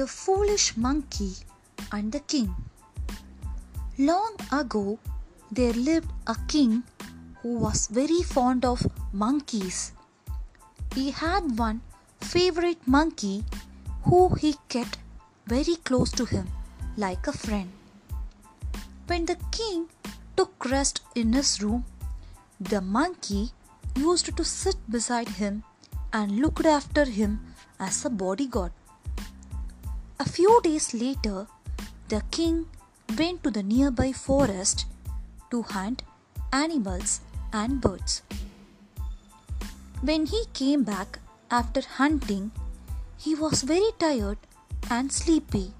The Foolish Monkey and the King. Long ago, there lived a king who was very fond of monkeys. He had one favorite monkey who he kept very close to him like a friend. When the king took rest in his room, the monkey used to sit beside him and looked after him as a bodyguard. A few days later, the king went to the nearby forest to hunt animals and birds. When he came back after hunting, he was very tired and sleepy.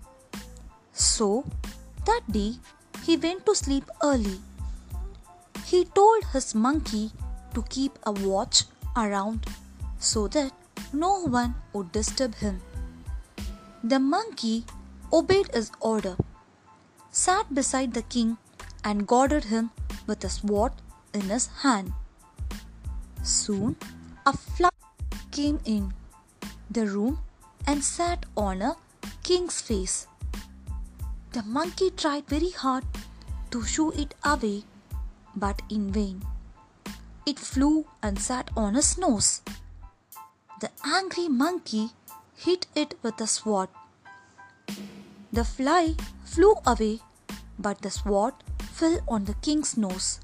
So, that day he went to sleep early. He told his monkey to keep a watch around so that no one would disturb him. The monkey obeyed his order, sat beside the king, and guarded him with a sword in his hand. Soon, a fly came in the room and sat on a king's face. The monkey tried very hard to shoo it away, but in vain. It flew and sat on his nose. The angry monkey hit it with a sword. The fly flew away, but the sword fell on the king's nose.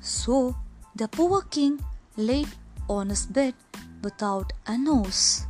So the poor king laid on his bed without a nose.